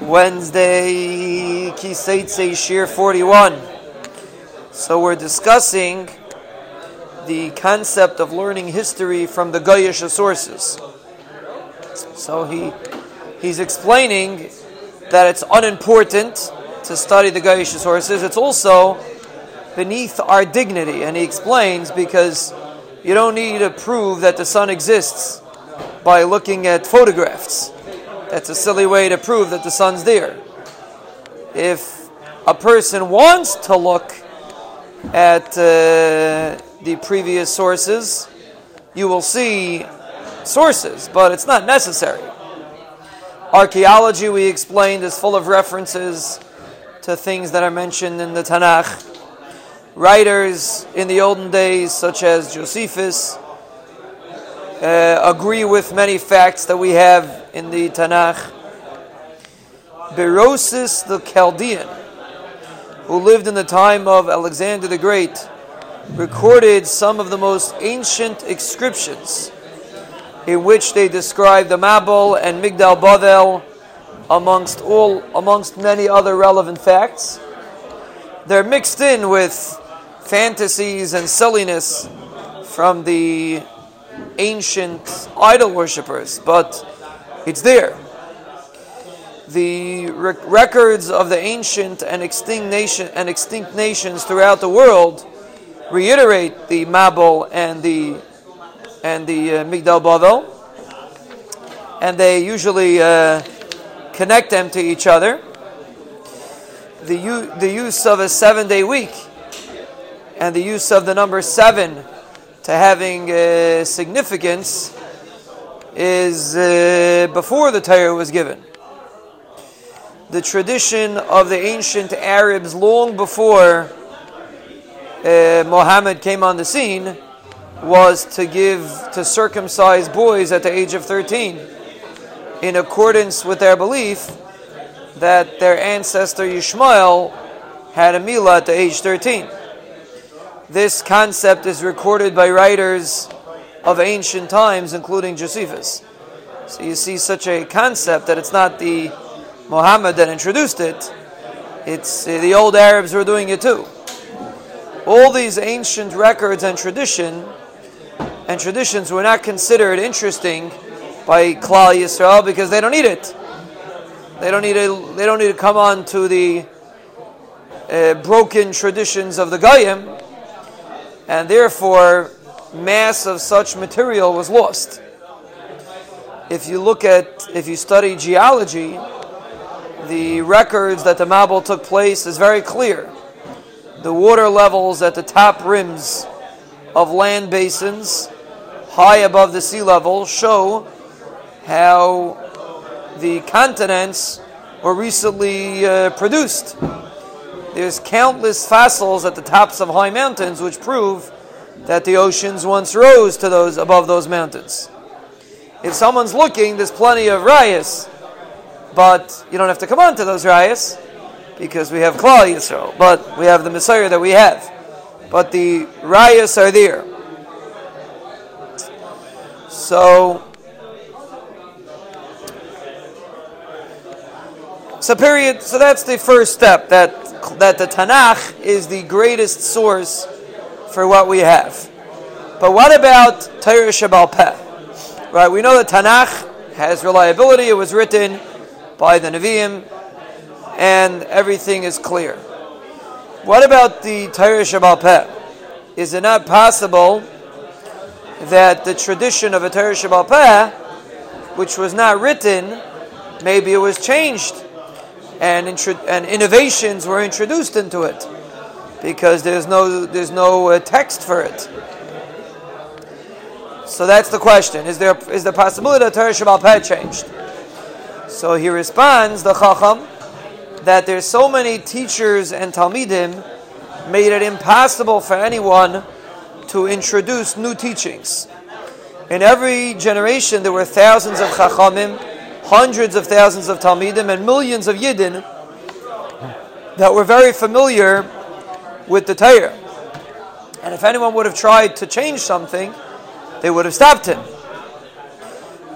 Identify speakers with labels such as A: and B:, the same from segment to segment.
A: Wednesday, Kiseitse Shiur 41. So we're discussing the concept of learning history from the Goyish sources. So he he's explaining that it's unimportant to study the Goyish sources. It's also beneath our dignity, and he explains because you don't need to prove that the sun exists by looking at photographs. That's a silly way to prove that the sun's there. If a person wants to look at uh, the previous sources, you will see sources, but it's not necessary. Archaeology, we explained, is full of references to things that are mentioned in the Tanakh. Writers in the olden days, such as Josephus, uh, agree with many facts that we have in the Tanakh. Berosus the Chaldean, who lived in the time of Alexander the Great, recorded some of the most ancient inscriptions in which they describe the Mabul and Migdal Bavel amongst all amongst many other relevant facts. They're mixed in with fantasies and silliness from the ancient idol worshippers, but it's there. The rec- records of the ancient and extinct nation and extinct nations throughout the world reiterate the Mabul and the and the uh, Migdal Bavel, and they usually uh, connect them to each other. The, u- the use of a seven day week and the use of the number seven to having uh, significance is uh, before the Torah was given. The tradition of the ancient Arabs, long before uh, Muhammad came on the scene, was to give to circumcise boys at the age of 13 in accordance with their belief that their ancestor Yishmael had a milah at the age 13. This concept is recorded by writers of ancient times, including Josephus. So you see such a concept that it's not the Muhammad that introduced it, it's uh, the old Arabs who are doing it too. All these ancient records and tradition and traditions were not considered interesting by Klal Yisrael because they don't need it. They don't need to. They don't need to come on to the uh, broken traditions of the Goyim and therefore mass of such material was lost. If you look at, if you study geology, the records that the Mabul took place is very clear. The water levels at the top rims of land basins, high above the sea level, show how the continents were recently uh, produced. There's countless fossils at the tops of high mountains which prove that the oceans once rose to those above those mountains. If someone's looking, there's plenty of rayas, but you don't have to come on to those rayas because we have Klal Yisrael, but we have the Mesorah that we have. But the rayas are there. So, so period. So that's the first step. That that the Tanakh is the greatest source for what we have. But what about Torah Shebaal Peh? Right, we know the Tanakh has reliability. It was written by the Nevi'im, and everything is clear. What about the Torah Shebaal Peh? Is it not possible that the tradition of a Torah Shebaal Peh, which was not written, maybe it was changed and, and innovations were introduced into it because there's no there's no uh, text for it. So that's the question: Is there is the possibility that Torah Shebaal Peh changed? So he responds, the Chacham, that there's so many teachers and Talmidim made it impossible for anyone to introduce new teachings. In every generation, there were thousands of Chachamim hundreds of thousands of Talmidim and millions of Yidden that were very familiar with the Torah. And if anyone would have tried to change something, they would have stopped him.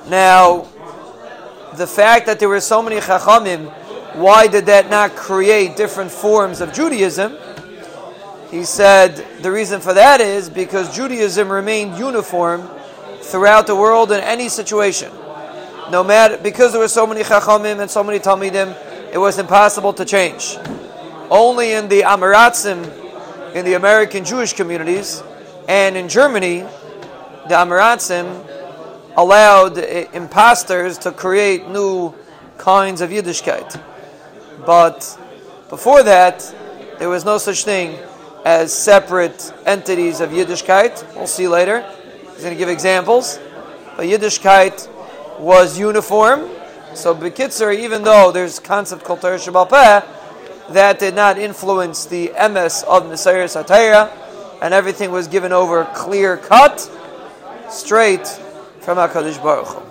A: Now, the fact that there were so many Chachamim why did that not create different forms of Judaism? He said the reason for that is because Judaism remained uniform throughout the world in any situation. No matter because there were so many chachamim and so many talmidim, it was impossible to change. Only in the Amaratzim, in the American Jewish communities, and in Germany, the Amaratzim allowed imposters to create new kinds of Yiddishkeit. But before that, there was no such thing as separate entities of Yiddishkeit. We'll see later. He's going to give examples. But Yiddishkeit was uniform. So Bekitzer, even though there's concept called Torah Shebaal Peh, that did not influence the MS of Nisayr Satayra, and everything was given over clear cut, straight from HaKadosh Baruch Hu.